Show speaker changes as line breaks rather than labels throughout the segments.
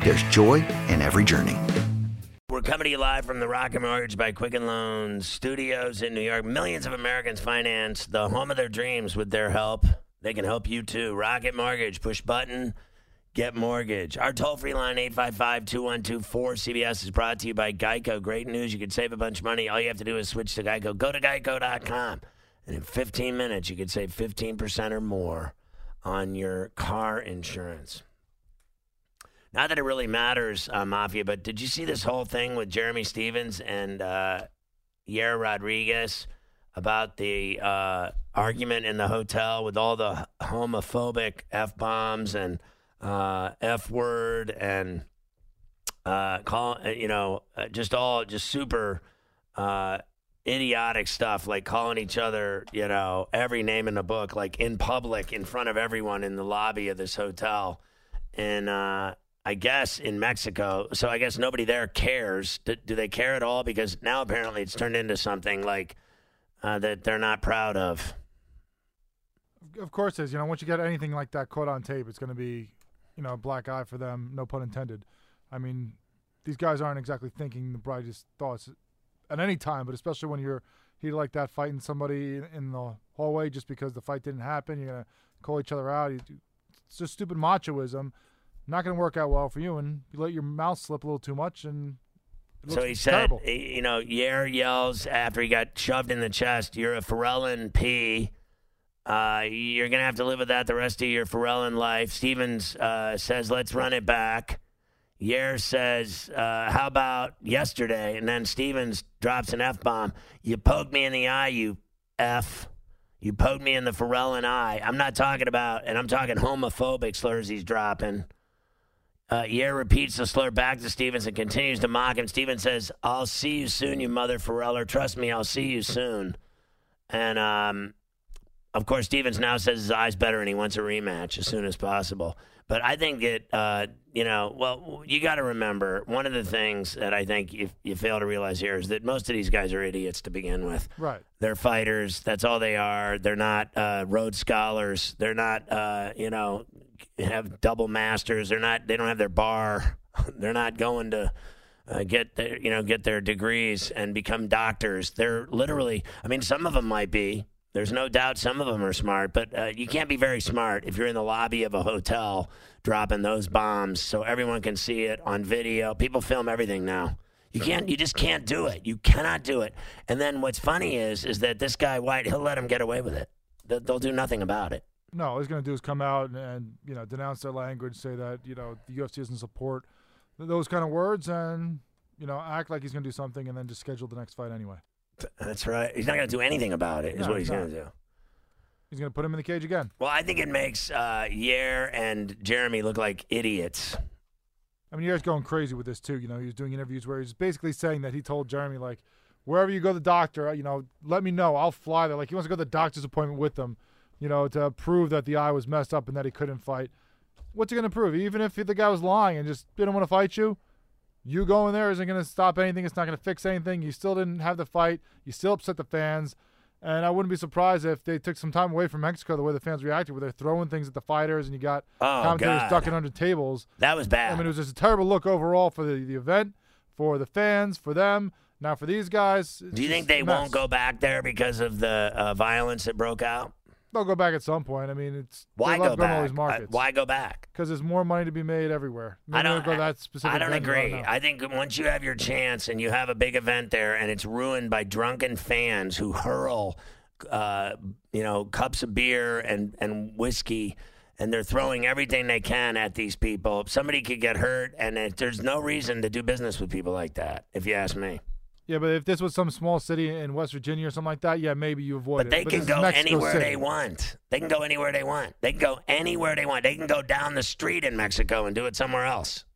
there's joy in every journey.
We're coming to you live from the Rocket Mortgage by Quicken Loans studios in New York. Millions of Americans finance the home of their dreams with their help. They can help you too. Rocket Mortgage, push button, get mortgage. Our toll free line, 855 212 4CBS, is brought to you by Geico. Great news. You can save a bunch of money. All you have to do is switch to Geico. Go to geico.com. And in 15 minutes, you could save 15% or more on your car insurance. Not that it really matters, uh, Mafia, but did you see this whole thing with Jeremy Stephens and uh, Yair Rodriguez about the uh, argument in the hotel with all the homophobic f bombs and uh, f word and uh, call uh, you know uh, just all just super idiotic stuff like calling each other you know every name in the book like in public in front of everyone in the lobby of this hotel. And uh, I guess in Mexico. So I guess nobody there cares. Do, do they care at all? Because now apparently it's turned into something like uh, that they're not proud of.
Of course, is. You know, once you get anything like that caught on tape, it's going to be, you know, a black eye for them. No pun intended. I mean, these guys aren't exactly thinking the brightest thoughts at any time, but especially when you're heated like that, fighting somebody in the hallway just because the fight didn't happen. You're gonna call each other out. It's just stupid machoism not going to work out well for you, and you let your mouth slip a little too much, and
so he said,
terrible.
you know, Yair yells after he got shoved in the chest, "You're a Pharrellin P. Uh, you're gonna have to live with that the rest of your Pharrellin life." Stephens uh, says, "Let's run it back." Yair says, uh, "How about yesterday?" And then Stephens drops an f bomb. You poked me in the eye, you f. You poked me in the Pharrellin eye. I'm not talking about, and I'm talking homophobic slurs he's dropping. Uh, Yair repeats the slur back to Stephens and continues to mock him. Stephens says, I'll see you soon, you mother Pharreller. Trust me, I'll see you soon. And, um, of course, Stephens now says his eye's better and he wants a rematch as soon as possible. But I think that, uh, you know, well, you got to remember one of the things that I think you, you fail to realize here is that most of these guys are idiots to begin with.
Right.
They're fighters. That's all they are. They're not uh, Rhodes Scholars. They're not, uh, you know, have double masters. They're not. They don't have their bar. They're not going to uh, get their you know get their degrees and become doctors. They're literally. I mean, some of them might be. There's no doubt some of them are smart, but uh, you can't be very smart if you're in the lobby of a hotel dropping those bombs so everyone can see it on video. People film everything now. You can't. You just can't do it. You cannot do it. And then what's funny is is that this guy White, he'll let him get away with it. They'll do nothing about it.
No, all he's going to do is come out and, and, you know denounce their language, say that you know the UFC doesn't support those kind of words, and you know act like he's going to do something, and then just schedule the next fight anyway.
That's right. He's not going to do anything about it. Is
No,
what he's
he's
going to do.
He's going to put him in the cage again.
Well, I think it makes uh, Yair and Jeremy look like idiots.
I mean, Yair's going crazy with this too. You know, he was doing interviews where he's basically saying that he told Jeremy like, wherever you go to the doctor, you know, let me know. I'll fly there. Like he wants to go to the doctor's appointment with them, you know, to prove that the eye was messed up and that he couldn't fight. What's he going to prove? Even if the guy was lying and just didn't want to fight you, you going there isn't going to stop anything. It's not going to fix anything. You still didn't have the fight. You still upset the fans. And I wouldn't be surprised if they took some time away from Mexico the way the fans reacted, where they're throwing things at the fighters and you got
Oh,
commentators
God.
ducking under tables.
That was bad.
I mean, it was just a terrible look overall for the, the event, for the fans, for them. Now for these guys,
do you think they won't go back there because of the uh, violence that broke out?
They'll go back at some point. I mean, it's
Why go back?
these markets.
Uh, why go back?
Because there's more money to be made everywhere. Maybe
I don't
go that specific.
I don't agree.
know.
I think once you have your chance and you have a big event there, and it's ruined by drunken fans who hurl, uh, you know, cups of beer and and whiskey, and they're throwing everything they can at these people. Somebody could get hurt, and it, there's no reason to do business with people like that. If you ask me.
Yeah, but if this was some small city in West Virginia or something like that, yeah, maybe you avoid
But
it.
they
this
can go anywhere
City.
they want. They can go anywhere they want. They can go anywhere they want. They can go down the street in Mexico and do it somewhere else.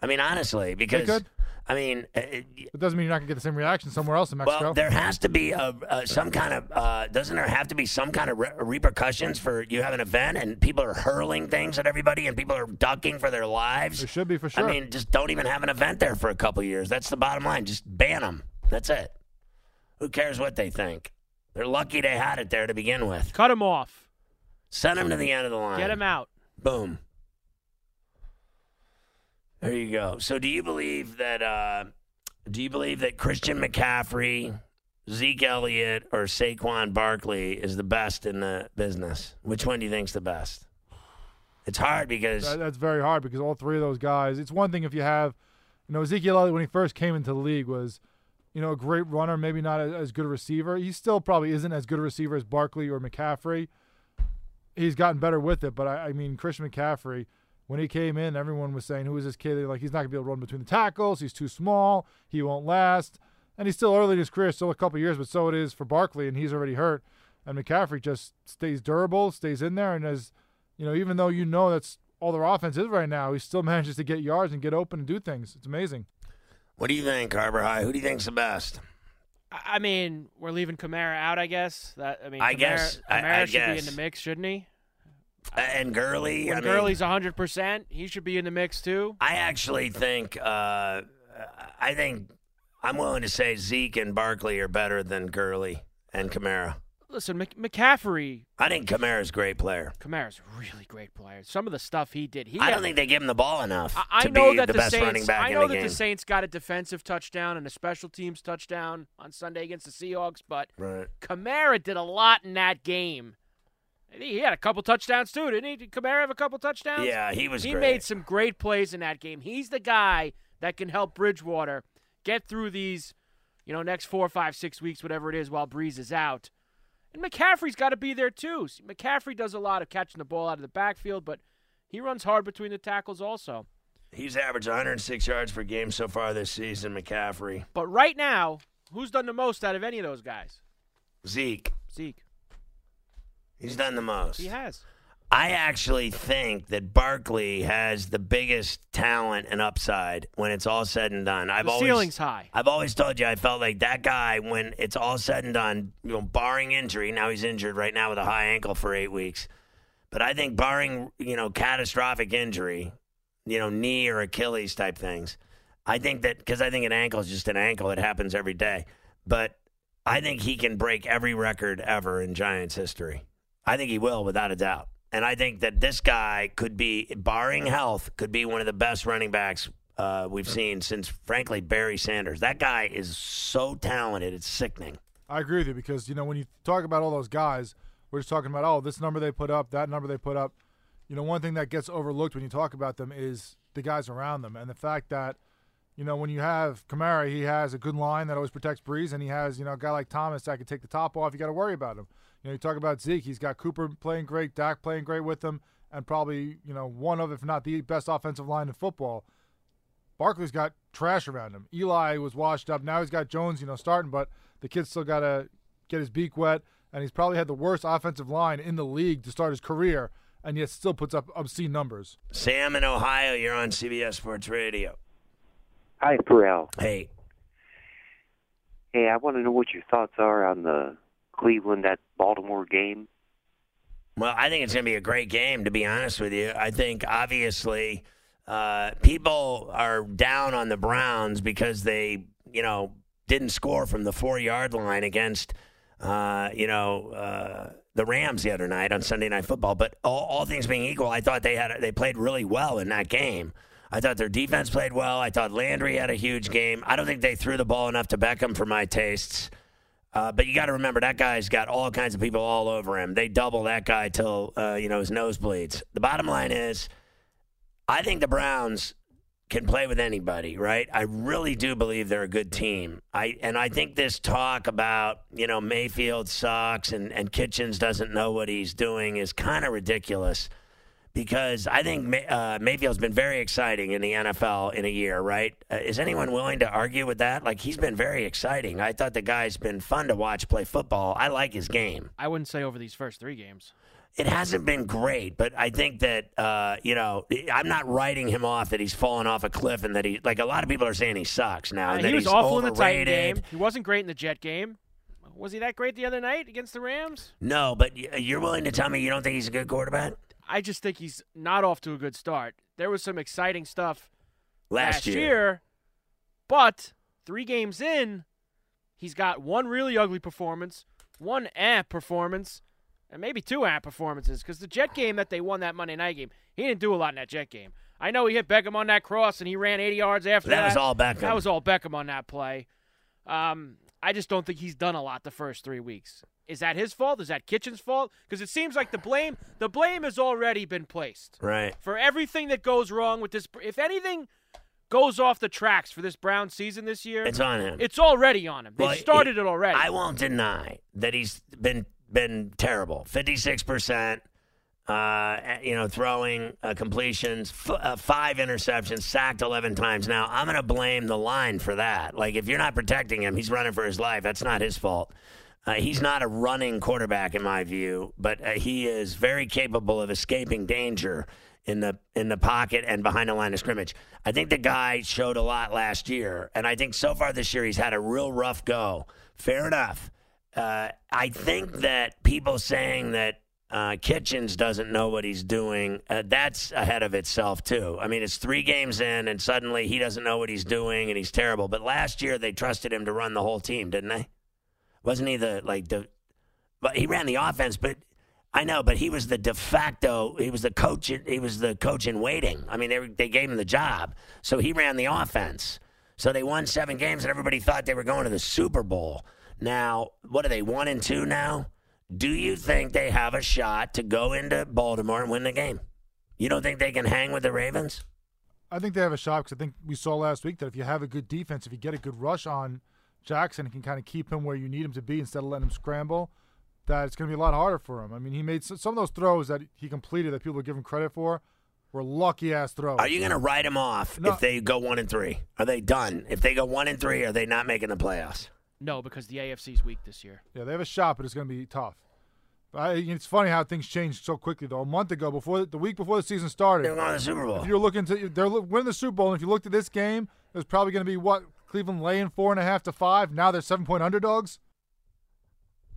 I mean, honestly, because. I mean, uh, it,
It doesn't mean you're not gonna get the same reaction somewhere else in Mexico.
well, there has to be a, a some kind of uh, doesn't there have to be some kind of re- repercussions for you have an event and people are hurling things at everybody and people are ducking for their lives.
there should be for sure.
I mean, just don't even have an event there for a couple years. That's the bottom line. Just ban them. That's it. Who cares what they think? They're lucky they had it there to begin with.
Cut them off.
Send them to the end of the line.
Get them out.
Boom. There you go. So, do you believe that? Uh, do you believe that Christian McCaffrey, Zeke Elliott, or Saquon Barkley is the best in the business? Which one do you think's the best? It's hard because
That- that's very hard because all three of those guys. It's one thing if you have, you know, Ezekiel Elliott when he first came into the league was, you know, a great runner, maybe not as, good a receiver. He still probably isn't as good a receiver as Barkley or McCaffrey. He's gotten better with it, but I, I mean, Christian McCaffrey, when he came in, everyone was saying, "Who is this kid? They're like he's not gonna be able to run between the tackles. He's too small. He won't last." And he's still early in his career, still a couple of years, but so it is for Barkley, and he's already hurt. And McCaffrey just stays durable, stays in there, and as you know, even though you know that's all their offense is right now, he still manages to get yards and get open and do things. It's amazing.
what do you think, Carvajal? Who do you think's the best?
I I mean, we're leaving Kamara out, I guess. That I mean,
I
Kamara,
guess-
Kamara
I
should be in the mix, shouldn't he?
Uh, and Gurley.
When
I mean,
Gurley's 100%, he should be in the mix too.
I actually think. Uh, I think I'm willing to say Zeke and Barkley are better than Gurley and Kamara.
Listen, Mc- McCaffrey,
I think Kamara's a great player.
Kamara's a really great player. Some of the stuff he did, he
I
had-
don't think they give him the ball enough
I, I
to
know
be
that
the,
the,
best
Saints.
running back
I know
the
that
game.
the Saints got a defensive touchdown and a special teams touchdown on Sunday against the Seahawks, but
right.
Kamara did a lot in that game. He had a couple touchdowns too, didn't he? Did Kamara have a couple touchdowns?
Yeah, he was
He
great.
made some great plays in that game. He's the guy that can help Bridgewater get through these, you know, next four, five, six weeks, whatever it is, while Brees is out. And McCaffrey's got to be there too. See, McCaffrey does a lot of catching the ball out of the backfield, but he runs hard between the tackles also.
He's averaged 106 yards per game so far this season. McCaffrey,
But right now, who's done the most out of any of those guys?
Zeke,
Zeke.
He's done the most.
He has.
I actually think that Barkley has the biggest talent and upside when it's all said and done. I've
the
always
ceiling's high.
I've always told you I felt like that guy when it's all said and done, you know, barring injury. Now he's injured right now with a high ankle for eight weeks. But I think barring, you know, catastrophic injury, you know, knee or Achilles type things, I think that because I think an ankle is just an ankle. It happens every day. But I think he can break every record ever in Giants history. I think he will, without a doubt. And I think that this guy could be, barring health, could be one of the best running backs uh, we've seen since, frankly, Barry Sanders. That guy is so talented; it's sickening.
I agree with you because you know when you talk about all those guys, we're just talking about oh this number they put up, that number they put up. You know one thing that gets overlooked when you talk about them is the guys around them and the fact that you know when you have Kamara, he has a good line that always protects Brees, and he has you know a guy like Thomas that can take the top off. You got to worry about him. You know you talk about Zeke, he's got Cooper playing great, Dak playing great with him, and probably you know one of if not the best offensive line in football. Barkley's got trash around him. Eli was washed up. Now he's got Jones, you know, starting, but the kid's still got to get his beak wet. And he's probably had the worst offensive line in the league to start his career, and yet still puts up obscene numbers.
Sam in Ohio, you're on CBS Sports Radio.
Hi, Farrell.
Hey,
Hey, I want to know what your thoughts are on the Cleveland that Baltimore game.
Well, I think it's going to be a great game, to be honest with you. I think, obviously, uh, people are down on the Browns because they, you know, didn't score from the four yard line against, uh, you know, uh, the Rams the other night on Sunday Night Football. But all, all things being equal, I thought they had they played really well in that game. I thought their defense played well. I thought Landry had a huge game. I don't think they threw the ball enough to Beckham for my tastes. Uh, but you got to remember that guy's got all kinds of people all over him. They double that guy till uh, you know his nose bleeds. The bottom line is, I think the Browns can play with anybody, right? I really do believe they're a good team. I and I think this talk about you know Mayfield sucks and and Kitchens doesn't know what he's doing is kind of ridiculous because I think May, uh, Mayfield's been very exciting in the NFL in a year, right? Uh, is anyone willing to argue with that? Like he's been very exciting. I thought the guy's been fun to watch play football. I like his game.
I wouldn't say over these first three games.
It hasn't been great, but I think that uh, you know I'm not writing him off that he's fallen off a cliff and that he like a lot of people are saying he sucks now.
Uh,
and that
he was
he's
awful in the Titan game. He wasn't great in the Jet game. Was he that great the other night against the Rams?
No, but you're willing to tell me you don't think he's a good quarterback?
I just think he's not off to a good start. There was some exciting stuff
Last, year,
but three games in, he's got one really ugly performance, one eh performance, and maybe two eh performances. Because the Jet game that they won that Monday night game, he didn't do a lot in that Jet game. I know he hit Beckham on that cross and he ran 80 yards after
that
that.
was all Beckham.
That was all Beckham on that play. Um, I just don't think he's done a lot the first three weeks. Is that his fault? Is that Kitchen's fault? Because it seems like the blame the blame has already been placed
right.
for everything that goes wrong with this. If anything goes off the tracks for this Brown season this year,
It's on him.
it's already on him. They
Well,
started it, already.
I won't deny that he's been been terrible. Fifty six percent. Uh, you know, throwing uh, completions, f- uh, five interceptions, sacked 11 times. Now, I'm going to blame the line for that. Like, if you're not protecting him, he's running for his life. That's not his fault. Uh, he's not a running quarterback, in my view, but uh, he is very capable of escaping danger in the in the pocket and behind the line of scrimmage. I think the guy showed a lot last year, and I think so far this year he's had a real rough go. Fair enough. Uh, I think that people saying that uh, Kitchens doesn't know what he's doing, uh, that's ahead of itself, too. I mean, it's three games in, and suddenly he doesn't know what he's doing, and he's terrible. But last year, they trusted him to run the whole team, didn't they? Wasn't he the, like, the, but he ran the offense, but I know, but he was the de facto, he was the coach, he was the coach in waiting. I mean, they, they gave him the job. So he ran the offense. So they won seven games, and everybody thought they were going to the Super Bowl. Now, what are they, one and two now? Do you think they have a shot to go into Baltimore and win the game? You don't think they can hang with the Ravens?
I think they have a shot because I think we saw last week that if you have a good defense, if you get a good rush on Jackson, it can kind of keep him where you need him to be instead of letting him scramble. That it's going to be a lot harder for him. I mean, he made some of those throws that he completed that people would give him credit for were lucky ass throws.
Are you going to write them off
No.
if they go one and three? Are they done? If they go one and three, are they not making the playoffs?
No, because the AFC's weak this year.
Yeah, they have a shot, but it's going to be tough. I, it's funny how things changed so quickly, though. A month ago, before the week before the season started,
They're going the Super Bowl.
if you're looking to they're lo- winning the Super Bowl, and if you looked at this game, it was probably going to be what Cleveland laying four and a half to five. Now they're seven point underdogs.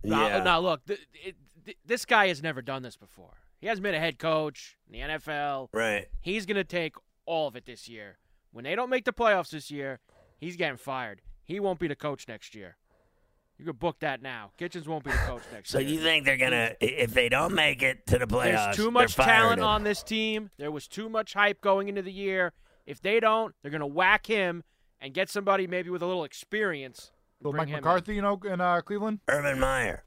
Now,
yeah.
now look, th- it, th- this guy has never done this before. He hasn't been a head coach in the NFL.
Right.
He's going to take all of it this year. When they don't make the playoffs this year, he's getting fired. He won't be the coach next year. You could book that now. Kitchens won't be the coach next
So
year.
So you think they're gonna if they don't make it to the playoffs?
There's too much talent
him.
on this team. There was too much hype going into the year. If they don't, they're going to whack him and get somebody maybe with a little experience. and
Little Mike
him in.
McCarthy, you know, in uh, Cleveland.
Urban Meyer.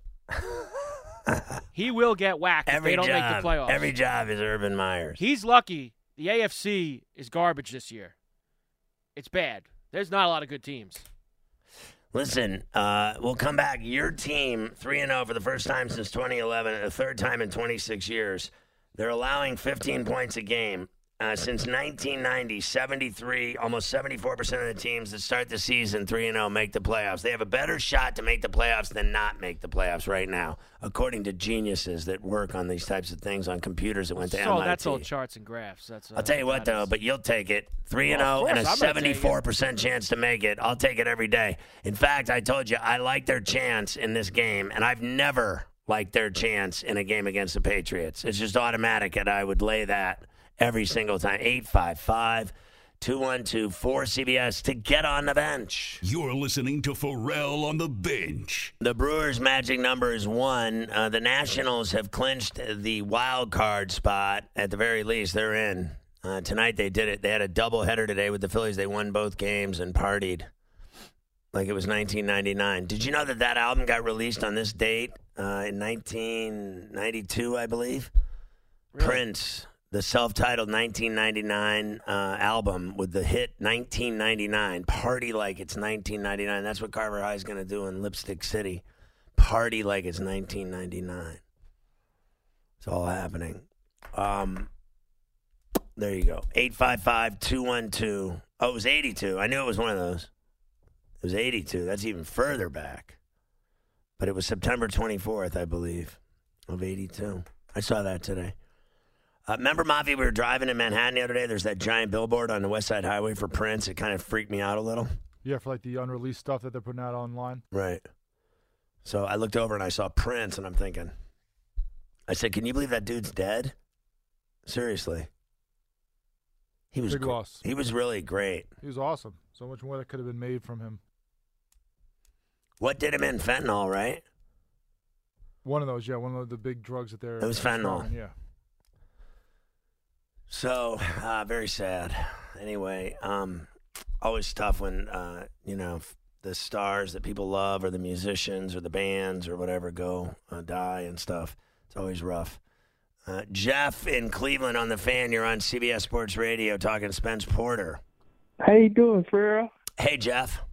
He will get whacked
Every
if they don't
job,
make the playoffs.
every job is Urban Meyer's.
He's lucky. The AFC is garbage this year. It's bad. There's not a lot of good teams.
Listen, uh, we'll come back. Your team three and zero for the first time since 2011, and the third time in 26 years. They're allowing 15 points a game. Uh, since 1990, 73, almost 74% of the teams that start the season 3 and 0 make the playoffs. They have a better shot to make the playoffs than not make the playoffs right now, according to geniuses that work on these types of things on computers that went to
So
MIT.
that's all charts and graphs. That's. Uh,
I'll tell you what, though, but you'll take it. 3 and
Well,
0 and a
course I'm gonna take it.
74% chance to make it. I'll take it every day. In fact, I told you I like their chance in this game, and I've never liked their chance in a game against the Patriots. It's just automatic, and I would lay that every single time. 855 212 4CBS to get on the bench.
You're listening to Farrell on the bench.
The Brewers' magic number is one. Uh, the Nationals have clinched the wild card spot. At the very least, they're in. Uh, tonight they did it. They had a doubleheader today with the Phillies. They won both games and partied. like it was 1999. Did you know that that album got released on this date uh, in 1992, I believe? Prince, the self-titled 1999 uh, album with the hit 1999, "Party Like It's 1999." That's what Carvajal is going to do in Lipstick City. Party like it's 1999. It's all happening. Um, there you go. 855 212. Oh, it was 82. I knew it was one of those. It was 82. That's even further back. But it was September 24th, I believe, of 82. I saw that today. Uh, remember, Mafia, we were driving in Manhattan the other day. There's that giant billboard on the West Side Highway for Prince. It kind of freaked me out a little.
Yeah, for like the unreleased stuff that they're putting out online.
Right. So I looked over and I saw Prince, and I'm thinking, I said, "Can you believe that dude's dead?" Seriously. He was
Big
gr-
loss.
He was really great.
He was awesome. So much more that could have been made from him.
What did him in fentanyl, right?
One of those, yeah, one of the big drugs that they're.
It was fentanyl.
Yeah.
So uh, very sad. Anyway, um, always tough when uh, you know the stars that people love, or the musicians, or the bands, or whatever go uh, die and stuff. It's always rough. Uh, Jeff in Cleveland on the fan. You're on CBS Sports Radio talking Spence Porter.
How you doing, Farrell?
Hey Jeff.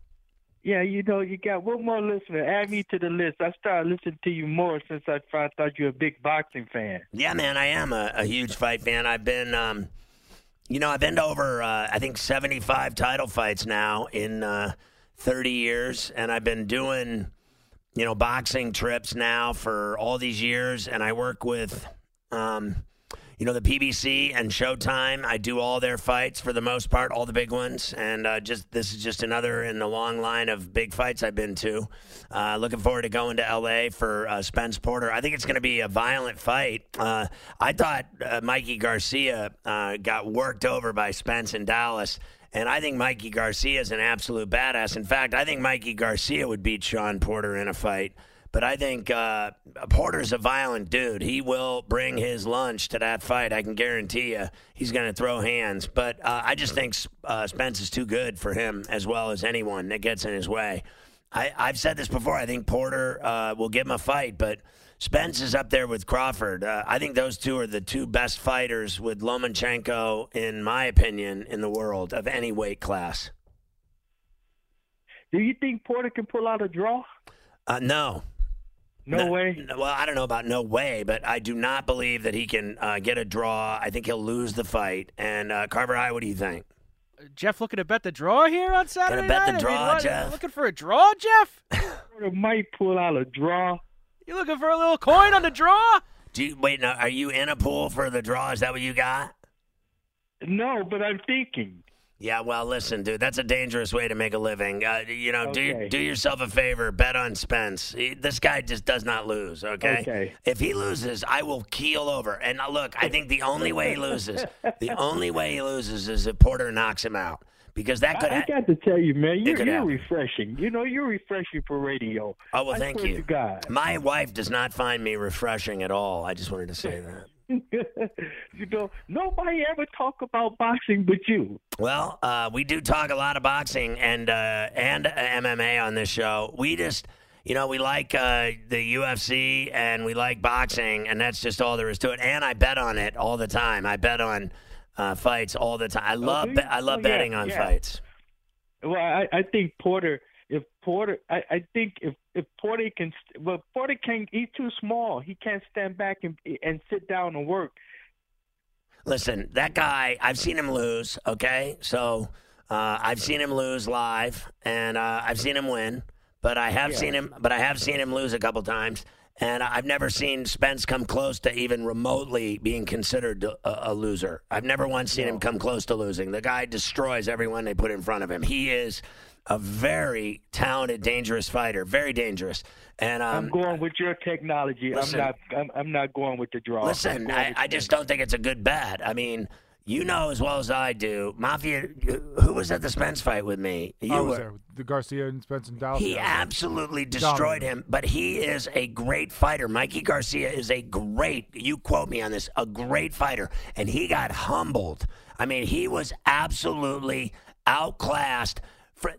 Yeah, you know, you got one more listener. Add me to the list. I started listening to you more since I out you're a big boxing fan.
Yeah, man, I am a, a huge fight fan. I've been, um, you know, I've been to over, uh, I think, 75 title fights now in uh, 30 years, and I've been doing, you know, boxing trips now for all these years, and I work with, um, you know, the PBC and Showtime. I do all their fights for the most part, all the big ones, and uh, just this is just another in the long line of big fights I've been to. Uh, looking forward to going to LA for uh, Spence Porter. I think it's going to be a violent fight. Uh, I thought uh, Mikey Garcia uh, got worked over by Spence in Dallas. And I think Mikey Garcia is an absolute badass. In fact, I think Mikey Garcia would beat Shawn Porter in a fight. But I think uh, Porter's a violent dude. He will bring his lunch to that fight. I can guarantee you he's going to throw hands. But uh, I just think uh, Spence is too good for him as well as anyone that gets in his way. I, I've said this before. I think Porter uh, will give him a fight, but Spence is up there with Crawford. Uh, I think those two are the two best fighters with Lomachenko, in my opinion, in the world of any weight class.
Do you think Porter can pull out a draw?
Uh, no,
No, way.
no- well, I don't know about no way, but I do not believe that he can uh, get a draw. I think he'll lose the fight. And uh, Carvajal, what do you think?
Jeff looking to bet the draw here on Saturday
bet the
night? I mean,
draw,
what-
Jeff?
Looking for a draw, Jeff?
Porter might pull out a draw.
You looking for a little coin on the draw?
Do you, wait, now, are you in a pool for the draw? Is that what you got?
No, but I'm thinking.
Yeah, well, listen, dude, that's a dangerous way to make a living. Uh, you know, do
Okay.
do yourself a favor, bet on Spence. He, this guy just does not lose. Okay?
Okay.
If he loses, I will keel over. And uh, look, I think the only way he loses, the only way he loses is if Porter knocks him out, because that could.
I, I got to tell you, man, you're, you're
happen.
refreshing. You know, you're refreshing for radio.
oh well,
I
thank you.
God.
My wife does not find me refreshing at all. I just wanted to say that.
you know, nobody ever talk about boxing but you.
Well, uh, we do talk a lot of boxing and uh, and MMA on this show. We just, you know, we like uh, the UFC and we like boxing, and that's just all there is to it. And I bet on it all the time. I bet on uh, fights all the time. I love
do
be- I love
Oh, yeah,
betting on
yeah.
fights.
Well, I, I think Porter. If Porter, I, I think if if Porter can, well, Porter can. He's too small. He can't stand back and and sit down and work.
Listen, that guy, I've seen him lose, okay? So uh, I've seen him lose live, and uh, I've seen him win, but I have
Yeah.
seen him, but I have seen him lose a couple times, and I've never seen Spence come close to even remotely being considered a, a loser. I've never once seen him come close to losing. The guy destroys everyone they put in front of him. He is a very talented, dangerous fighter, very dangerous. And um,
I'm going with your technology.
listen.
I'm not. I'm, I'm not going with the draw.
Listen, I, I just don't think it's a good bet. I mean, you know as well as I do, Mafia. Who was at the Spence fight with me? You
I was
were.
there. The Garcia and Spence and Dallas.
He
guys.
absolutely destroyed
Dominated.
him, but he is a great fighter. Mikey Garcia is a great, you quote me on this, a great fighter. And he got humbled. I mean, he was absolutely outclassed For,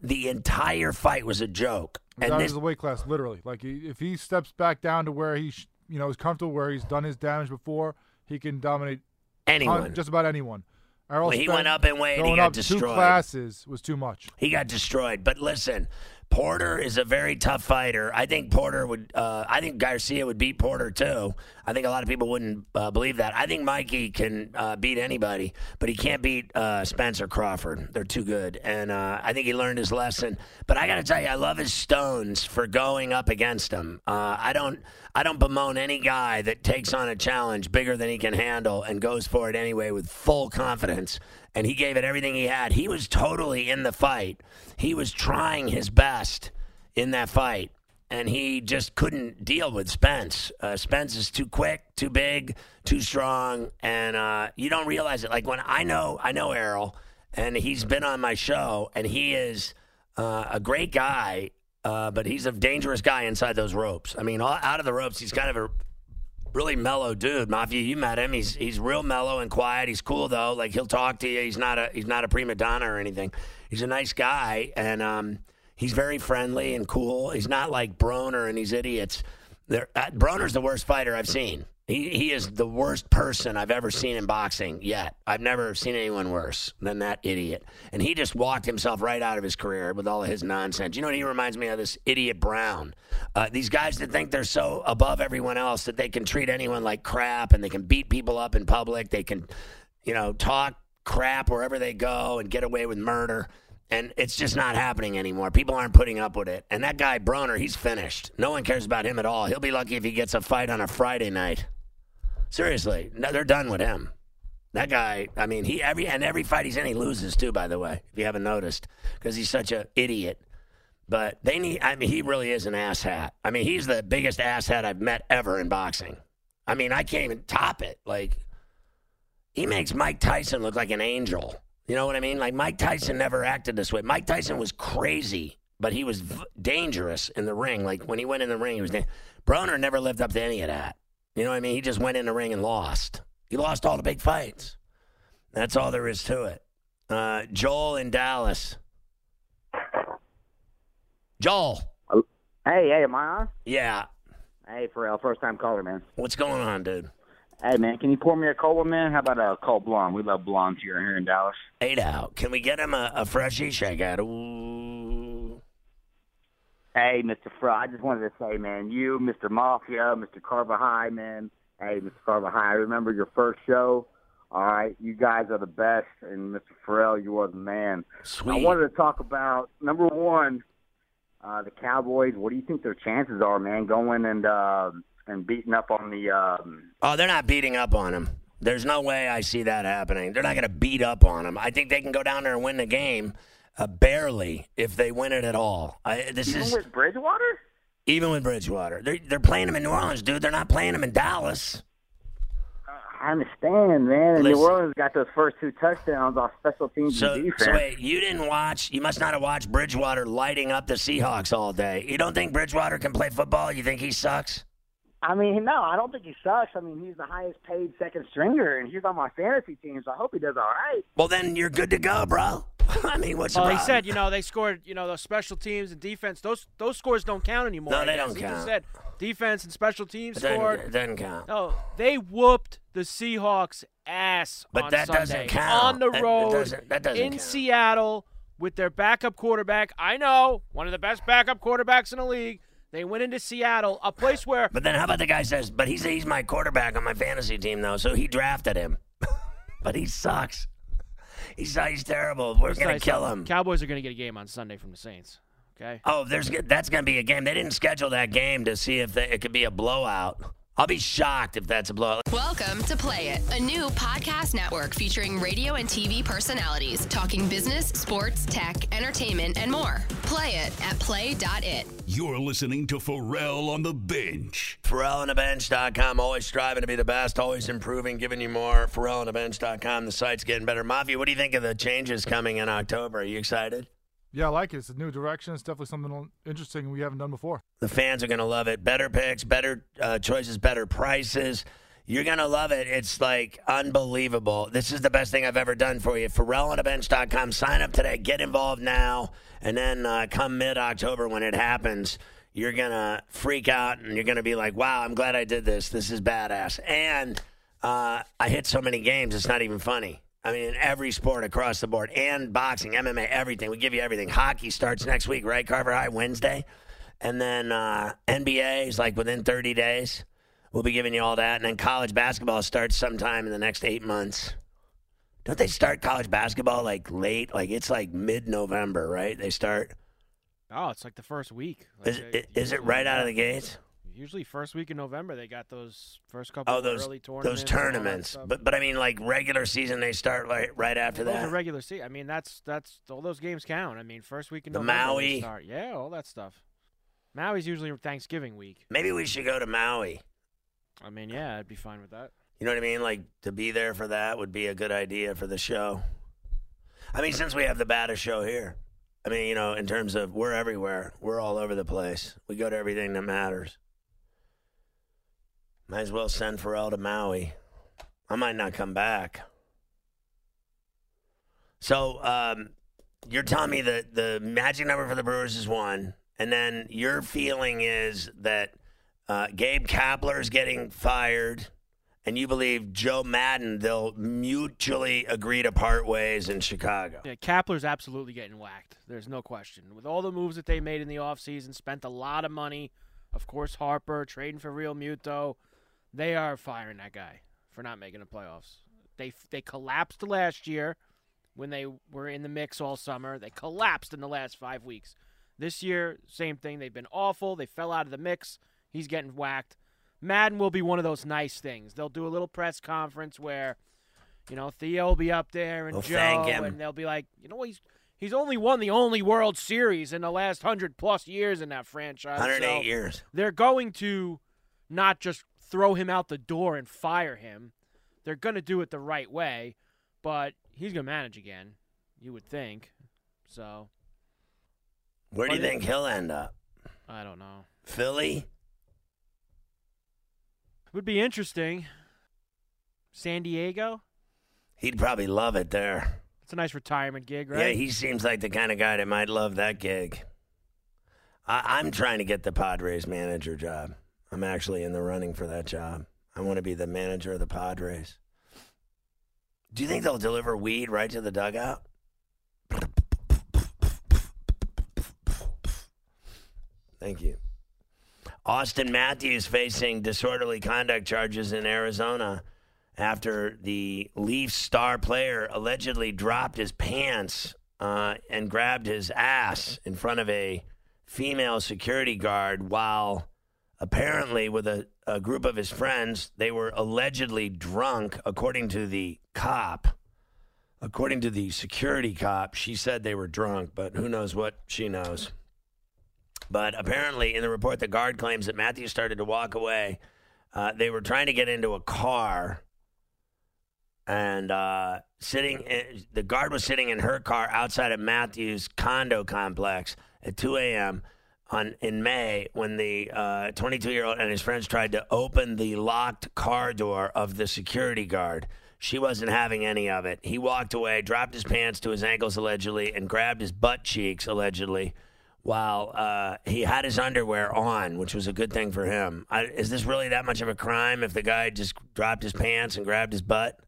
the entire fight was a joke. And this,
his weight class, literally. Like he, if he steps back down to where he, sh- you know, is comfortable, where he's done his damage before, he can dominate
anyone.
on just about anyone. Errol
When he
Spence
went up in weight, he got
up two
destroyed.
classes was too much.
He got destroyed. But listen, Porter is a very tough fighter. I think Porter would. Uh, I think Garcia would beat Porter too. I think a lot of people wouldn't uh, believe that. I think Mikey can uh, beat anybody, but he can't beat uh, Spencer Crawford. They're too good, and uh, I think he learned his lesson. But I got to tell you, I love his stones for going up against him. Uh, I don't. I don't bemoan any guy that takes on a challenge bigger than he can handle and goes for it anyway with full confidence. And he gave it everything he had. He was totally in the fight. He was trying his best in that fight, and he just couldn't deal with Spence. Uh, Spence is too quick, too big, too strong, and uh, you don't realize it. Like when I know, I know Errol, and he's been on my show, and he is uh, a great guy. Uh, but he's a dangerous guy inside those ropes. I mean, all, out of the ropes, he's kind of a really mellow dude. Mafia, you met him. He's he's real mellow and quiet. He's cool though. Like he'll talk to you. He's not a he's not a prima donna or anything. He's a nice guy and um, he's very friendly and cool. He's not like Broner and these idiots. They're, uh, Broner's the worst fighter I've seen. He he is the worst person I've ever seen in boxing yet. I've never seen anyone worse than that idiot. And he just walked himself right out of his career with all of his nonsense. You know what he reminds me of? This idiot Brown. Uh, these guys that think they're so above everyone else that they can treat anyone like crap and they can beat people up in public. They can, you know, talk crap wherever they go and get away with murder. And it's just not happening anymore. People aren't putting up with it. And that guy Broner, he's finished. No one cares about him at all. He'll be lucky if he gets a fight on a Friday night. Seriously, no, they're done with him. That guy, I mean, he every and every fight he's in, he loses too. By the way, if you haven't noticed, because he's such an idiot. But they need. I mean, he really is an asshat. I mean, he's the biggest asshat I've met ever in boxing. I mean, I can't even top it. Like, he makes Mike Tyson look like an angel. You know what I mean? Like Mike Tyson never acted this way. Mike Tyson was crazy, but he was v- dangerous in the ring. Like when he went in the ring, he was. Da- Broner never lived up to any of that. You know what I mean? He just went in the ring and lost. He lost all the big fights. That's all there is to it. Uh, Joel in Dallas. Joel.
Hey, hey, am I on?
Yeah.
Hey, Farrell, first time caller, man.
What's going on, dude?
Hey, man, can you pour me a cold one, man? How about a cold blonde? We love blondes here here in Dallas.
Eight out. Can we get him a, a freshie shake out? Ooh.
Hey, Mr. Fro, I just wanted to say, man, you, Mr. Mafia, Mr. Carvajal, man. Hey, Mr. Carvajal, I remember your first show. All right, you guys are the best, and Mr. Farrell, you are the man.
Sweet.
I wanted to talk about number one, uh, the Cowboys. What do you think their chances are, man, going and uh, and beating up on the um,
Oh, they're not beating up on them. There's no way I see that happening. They're not going to beat up on them. I think they can go down there and win the game uh, barely if they win it at all. I, this
even
is
with Bridgewater?
even with Bridgewater. They're they're playing them in New Orleans, dude. They're not playing them in Dallas.
I understand, man. And New Orleans got those first two touchdowns off special teams
So,
and defense.
so wait, you didn't watch? You must not have watched Bridgewater lighting up the Seahawks all day. You don't think Bridgewater can play football? You think he sucks?
I mean, no, I don't think he sucks. I mean, he's the highest paid second stringer, and he's on my fantasy team, so I hope he does all right.
Well, then you're good to go, bro. I mean, what's the
Well, he said, you know, they scored, you know, those special teams and defense. Those those scores don't count anymore.
No,
I
they
guess.
don't
He
count.
said defense and special teams
it doesn't,
scored.
it doesn't count.
No, they whooped the Seahawks' ass
But
on
that
Sunday
doesn't count.
on the
That- that
road
doesn't- that doesn't
in
count.
Seattle with their backup quarterback. I know one of the best backup quarterbacks in the league. They went into Seattle, a place where
But then how about the guy says, but he's he's my quarterback on my fantasy team though, so he drafted him. but he sucks. He's he's terrible. We're gonna kill him.
Cowboys are going to get a game on Sunday from the Saints. Okay.
Oh, there's that's gonna be a game. They didn't schedule that game to see if they, it could be a blowout. I'll be shocked if that's a blowout.
Welcome to Play It, a new podcast network featuring radio and TV personalities talking business, sports, tech, entertainment, and more. Play it at play.it.
You're listening to Farrell on the bench.
FarrellOnTheBench.com, always striving to be the best, always improving, giving you more. FarrellOnTheBench.com, the site's getting better. Mafia, what do you think of the changes coming in October? Are you excited?
Yeah, I like it. It's a new direction. It's definitely something interesting we haven't done before.
The fans are going to love it. Better picks, better uh, choices, better prices. You're gonna love it. It's like unbelievable. This is the best thing I've ever done for you. FarrellOnABench.com. Sign up today. Get involved now, and then uh, come mid October when it happens, you're gonna freak out and you're gonna be like, "Wow, I'm glad I did this. This is badass." And uh, I hit so many games. It's not even funny. I mean, in every sport across the board, and boxing, MMA, everything. We give you everything. Hockey starts next week, right, Carvajal Wednesday, and then uh, NBA is like within 30 days. We'll be giving you all that. And then college basketball starts sometime in the next eight months. Don't they start college basketball like late? Like it's like mid November, right? They start.
Oh, it's like the first week. Like
Is,
they-
is it right out of the gates?
Usually, first week in November, they got those first couple
Oh,
of
those
early tournaments.
those
and all that
tournaments. But but I mean, like regular season, they start like right after
those
that.
regular season. I mean, that's that's all those games count. I mean, first week in
The
November they
Maui.
start. Yeah, all that stuff. Maui's usually Thanksgiving week.
Maybe we should go to Maui.
I mean, yeah, I'd be fine with that.
You know what I mean? Like to be there for that would be a good idea for the show. I mean, since we have the baddest show here, I mean, you know, in terms of we're everywhere, we're all over the place. We go to everything that matters. Might as well send Farrell to Maui. I might not come back. So, um, you're telling me that the magic number for the Brewers is one, and then your feeling is that uh, Gabe is getting fired, and you believe Joe Maddon they'll mutually agree to part ways in Chicago.
Yeah, Kapler's absolutely getting whacked. There's no question. With all the moves that they made in the offseason, spent a lot of money. Of course, Harper trading for Realmuto. They are firing that guy for not making the playoffs. They they collapsed last year when they were in the mix all summer. They collapsed in the last five weeks. This year, same thing. They've been awful. They fell out of the mix. He's getting whacked. Maddon will be one of those nice things. They'll do a little press conference where, you know, Theo will be up there and
They'll
Joe, and they'll be like, you know, he's he's only won the only World Series in the last hundred plus years in that franchise.
108
So
years.
They're going to not just throw him out the door and fire him. They're going to do it the right way, but he's going to manage again. You would think. So
Where do you think he'll end up?
I don't know.
Philly?
Would be interesting. San Diego.
He'd probably love it there.
It's a nice retirement gig, right?
Yeah, he seems like the kind of guy that might love that gig. I, I'm trying to get the Padres manager job. I'm actually in the running for that job. I want to be the manager of the Padres. Do you think they'll deliver weed right to the dugout? Thank you. Auston Matthews facing disorderly conduct charges in Arizona after the Leafs star player allegedly dropped his pants uh, and grabbed his ass in front of a female security guard while apparently with a, a group of his friends they were allegedly drunk according to the cop. According to the security cop she said they were drunk but who knows what she knows but apparently in the report the guard claims that matthew started to walk away uh, they were trying to get into a car and uh, sitting in, the guard was sitting in her car outside of Matthew's condo complex at 2 a.m. on in May when the 22 year old and his friends tried to open the locked car door of the security guard. She wasn't having any of it. He walked away, dropped his pants to his ankles allegedly, and grabbed his butt cheeks allegedly. While uh, he had his underwear on, which was a good thing for him. I, is this really that much of a crime if the guy just dropped his pants and grabbed his butt?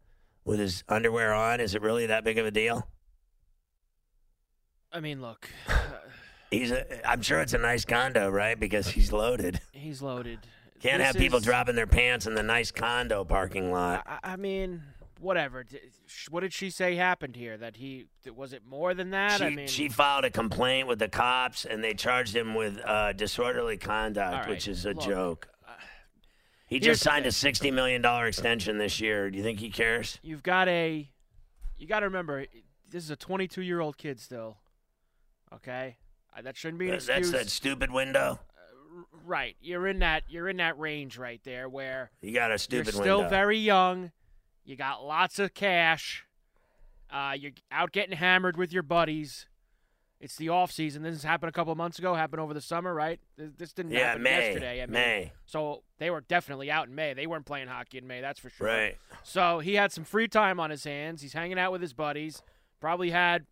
with his underwear on? Is it really that big of a deal?
I mean, look,
He's a, I'm sure it's a nice condo, right? Because he's loaded.
he's loaded.
Can't
This
have people
is-
dropping their pants in the nice condo parking lot.
I, I mean, whatever. What did she say happened here? That he was it more than that?
She,
I mean,
she filed a complaint with the cops, and they charged him with uh, disorderly conduct,
right,
which is a
look,
joke. He just signed a sixty million dollar extension this year. Do you think he cares?
you've got a, you got to remember, this is a 22 year old kid still. Okay, Uh, that shouldn't be an
That's
excuse.
that stupid window.
right, you're in that you're in that range right there where
You got a stupid
you're still
window.
very young. You got lots of cash. Uh, you're out getting hammered with your buddies. it's the off season. This happened a couple of months ago. Happened over the summer, right? This, this didn't
Yeah,
happen
May.
yesterday. I mean,
May.
So they were definitely out in May. They weren't playing hockey in May. That's for sure.
Right.
So he had some free time on his hands. He's hanging out with his buddies. Probably had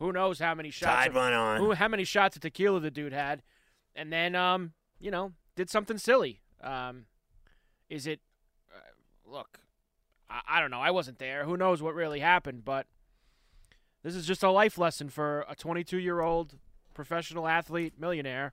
who knows how many shots.
Tied
of,
one on.
Who, how many shots of tequila the dude had, and then um, you know, did something silly. Um, is it? Uh, look, I, I don't know. I wasn't there. Who knows what really happened? But this is just a life lesson for a 22 year old professional athlete, millionaire.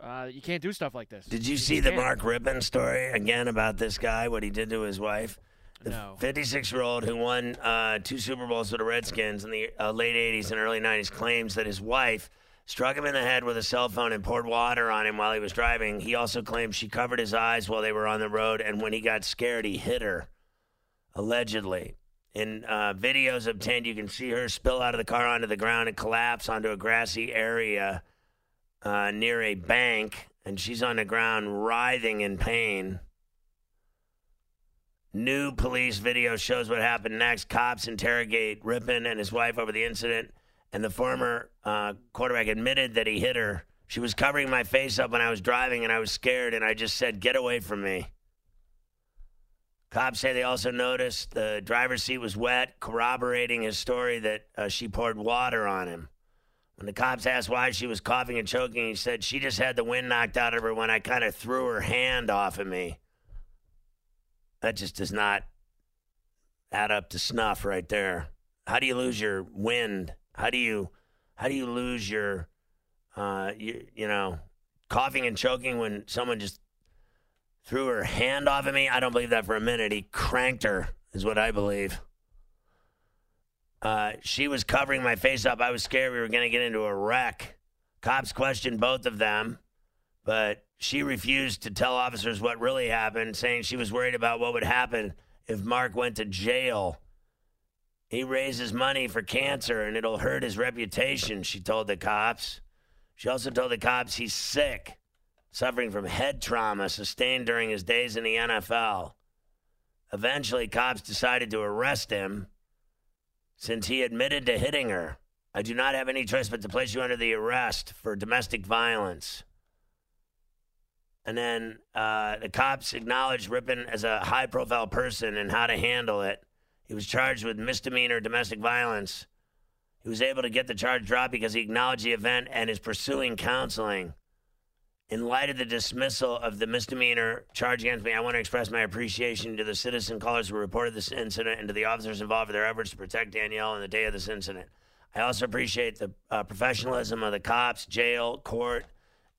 Uh, you can't do stuff like this.
Did you
just
see the. Mark Rypien story again about this guy? What he did to his wife? The
No.
56 year old who won uh, two Super Bowls with the Redskins in the uh, late 80s and early 90s claims that his wife struck him in the head with a cell phone and poured water on him while he was driving. He also claims she covered his eyes while they were on the road, and when he got scared, he hit her, allegedly. In uh, videos obtained, you can see her spill out of the car onto the ground and collapse onto a grassy area uh, near a bank, and she's on the ground writhing in pain. New police video shows what happened next. Cops interrogate Rypien and his wife over the incident, and the former uh, quarterback admitted that he hit her. She was covering my face up when I was driving, and I was scared, and I just said, Get away from me. Cops say they also noticed the driver's seat was wet, corroborating his story that uh, she poured water on him. When the cops asked why she was coughing and choking, he said she just had the wind knocked out of her when I kind of threw her hand off of me. That just does not add up to snuff right there. How do you lose your wind? How do you how do you lose your uh you, you know coughing and choking when someone just threw her hand off of me? I don't believe that for a minute. He cranked her is what I believe. Uh, she was covering my face up. I was scared we were going to get into a wreck. Cops questioned both of them, but she refused to tell officers what really happened, saying she was worried about what would happen if Mark went to jail. He raises money for cancer and it'll hurt his reputation, she told the cops. She also told the cops he's sick, suffering from head trauma sustained during his days in the NFL. Eventually, cops decided to arrest him since he admitted to hitting her. I do not have any choice but to place you under the arrest for domestic violence. And then uh, the cops acknowledged Rypien as a high profile person and how to handle it. He was charged with misdemeanor domestic violence. He was able to get the charge dropped because he acknowledged the event and is pursuing counseling. In light of the dismissal of the misdemeanor charge against me, I want to express my appreciation to the citizen callers who reported this incident and to the officers involved for their efforts to protect Danielle on the day of this incident. I also appreciate the uh, professionalism of the cops, jail, court,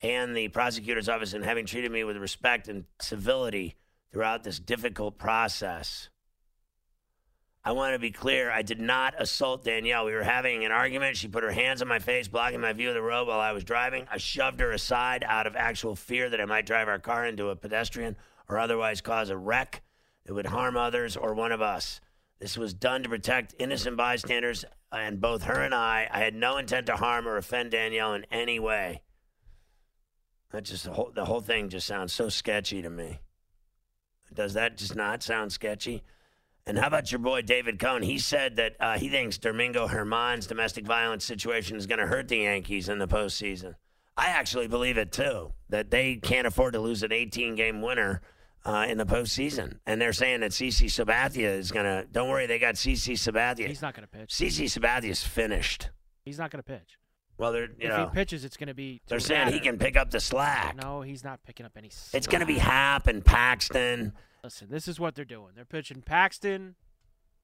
and the prosecutor's office in having treated me with respect and civility throughout this difficult process. I want to be clear. I did not assault Danielle. We were having an argument. She put her hands on my face, blocking my view of the road while I was driving. I shoved her aside out of actual fear that I might drive our car into a pedestrian or otherwise cause a wreck that would harm others or one of us. This was done to protect innocent bystanders and both her and I. I had no intent to harm or offend Danielle in any way. That just the whole, the whole thing just sounds so sketchy to me. Does that just not sound sketchy? And how about your boy David Cone? He said that uh, he thinks Domingo Germán's domestic violence situation is going to hurt the Yankees in the postseason. I actually believe it too. That they can't afford to lose an 18 game winner uh, in the postseason. And they're saying that CC Sabathia is going to. Don't worry, they got CC Sabathia.
He's not going to pitch.
CC Sabathia is finished.
He's not going to pitch.
Well, they're you
if
know
he pitches, it's going to be.
they're saying he can pick up the slack.
No, he's not picking up any.
It's going to be. Happ and Paxton.
Listen, this is what they're doing. They're pitching Paxton,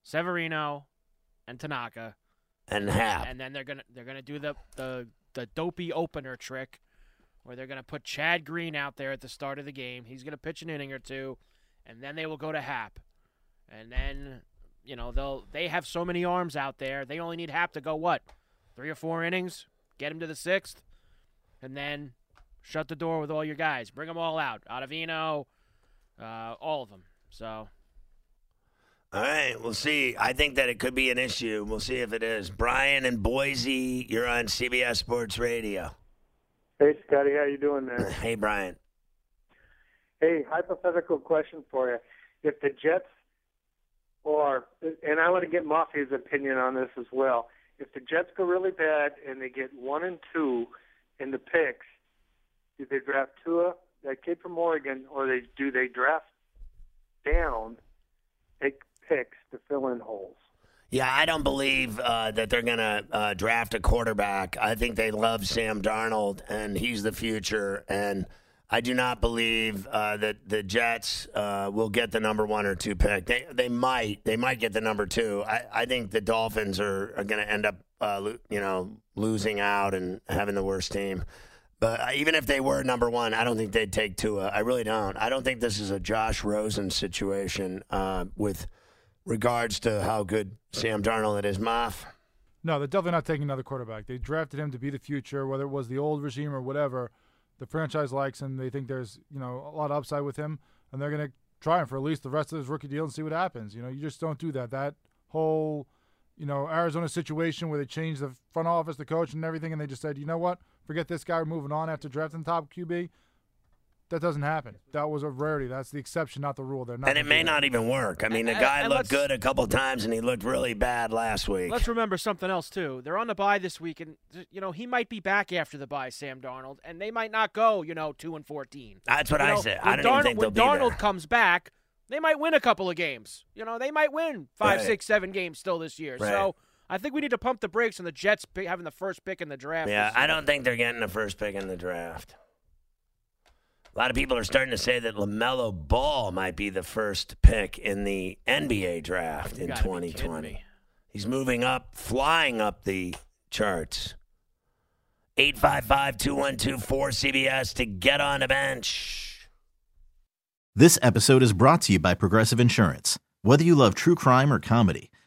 Severino, and Tanaka,
And Happ.
and then they're gonna they're gonna do the the the dopey opener trick, where they're gonna put Chad Green out there at the start of the game. He's gonna pitch an inning or two, and then they will go to Happ, and then you know they'll they have so many arms out there. They only need Happ to go what, three or four innings, get him to the sixth, and then shut the door with all your guys. Bring them all out. Ottavino, uh, all of them. So
All right, we'll see. I think that it could be an issue. We'll see if it is. Brian and Boise, you're on CBS Sports Radio.
Hey, Scotty, how you doing there?
Hey, Brian.
hey, hypothetical question for you. If the Jets or, and I want to get Mafia's opinion on this as well. if the Jets go really bad and they get one and two in the picks, do they draft Tua, that kid from Oregon, or they do they draft down, take picks to fill in holes?
Yeah, I don't believe uh, that they're going to uh, draft a quarterback. I think they love Sam Darnold, and he's the future. And I do not believe uh, that the Jets uh, will get the number one or two pick. They they might they might get the number two. I, I think the Dolphins are, are going to end up uh, lo- you know losing out and having the worst team. But even if they were number one, I don't think they'd take Tua. I really don't. I don't think this is a Josh Rosen situation uh, with regards to how good Sam Darnold is. Moff.
No, they're definitely not taking another quarterback. They drafted him to be the future, whether it was the old regime or whatever. The franchise likes him. They think there's you know a lot of upside with him, and they're going to try him for at least the rest of his rookie deal and see what happens. You know, you just don't do that. That whole you know Arizona situation where they changed the front office, the coach, and everything, and they just said, you know what, forget this guy. We're moving on after drafting top QB. That doesn't happen. That was a rarity. That's the exception, not the rule. They're not
And it may not even work. I mean, the guy
and
looked good a couple times, and he looked really bad last week.
Let's remember something else too. They're on the bye this week, and you know he might be back after the bye, Sam Darnold, and they might not go, you know, two and fourteen.
That's what
You
I
know,
said. I don't even
Darnold,
think they'll be
Darnold
there.
comes back, they might win a couple of games. You know, they might win five,
Right.
six, seven games still this year.
Right.
So I think we need to pump the brakes on the Jets pick, having the first pick in the draft.
Yeah, I don't think they're getting the first pick in the draft. A lot of people are starting to say that LaMelo Ball might be the first pick in the NBA draft in
gotta be kidding
2020. He's moving up, flying up the charts. 855 212 4CBS to get on the bench.
This episode is brought to you by Progressive Insurance. Whether you love true crime or comedy,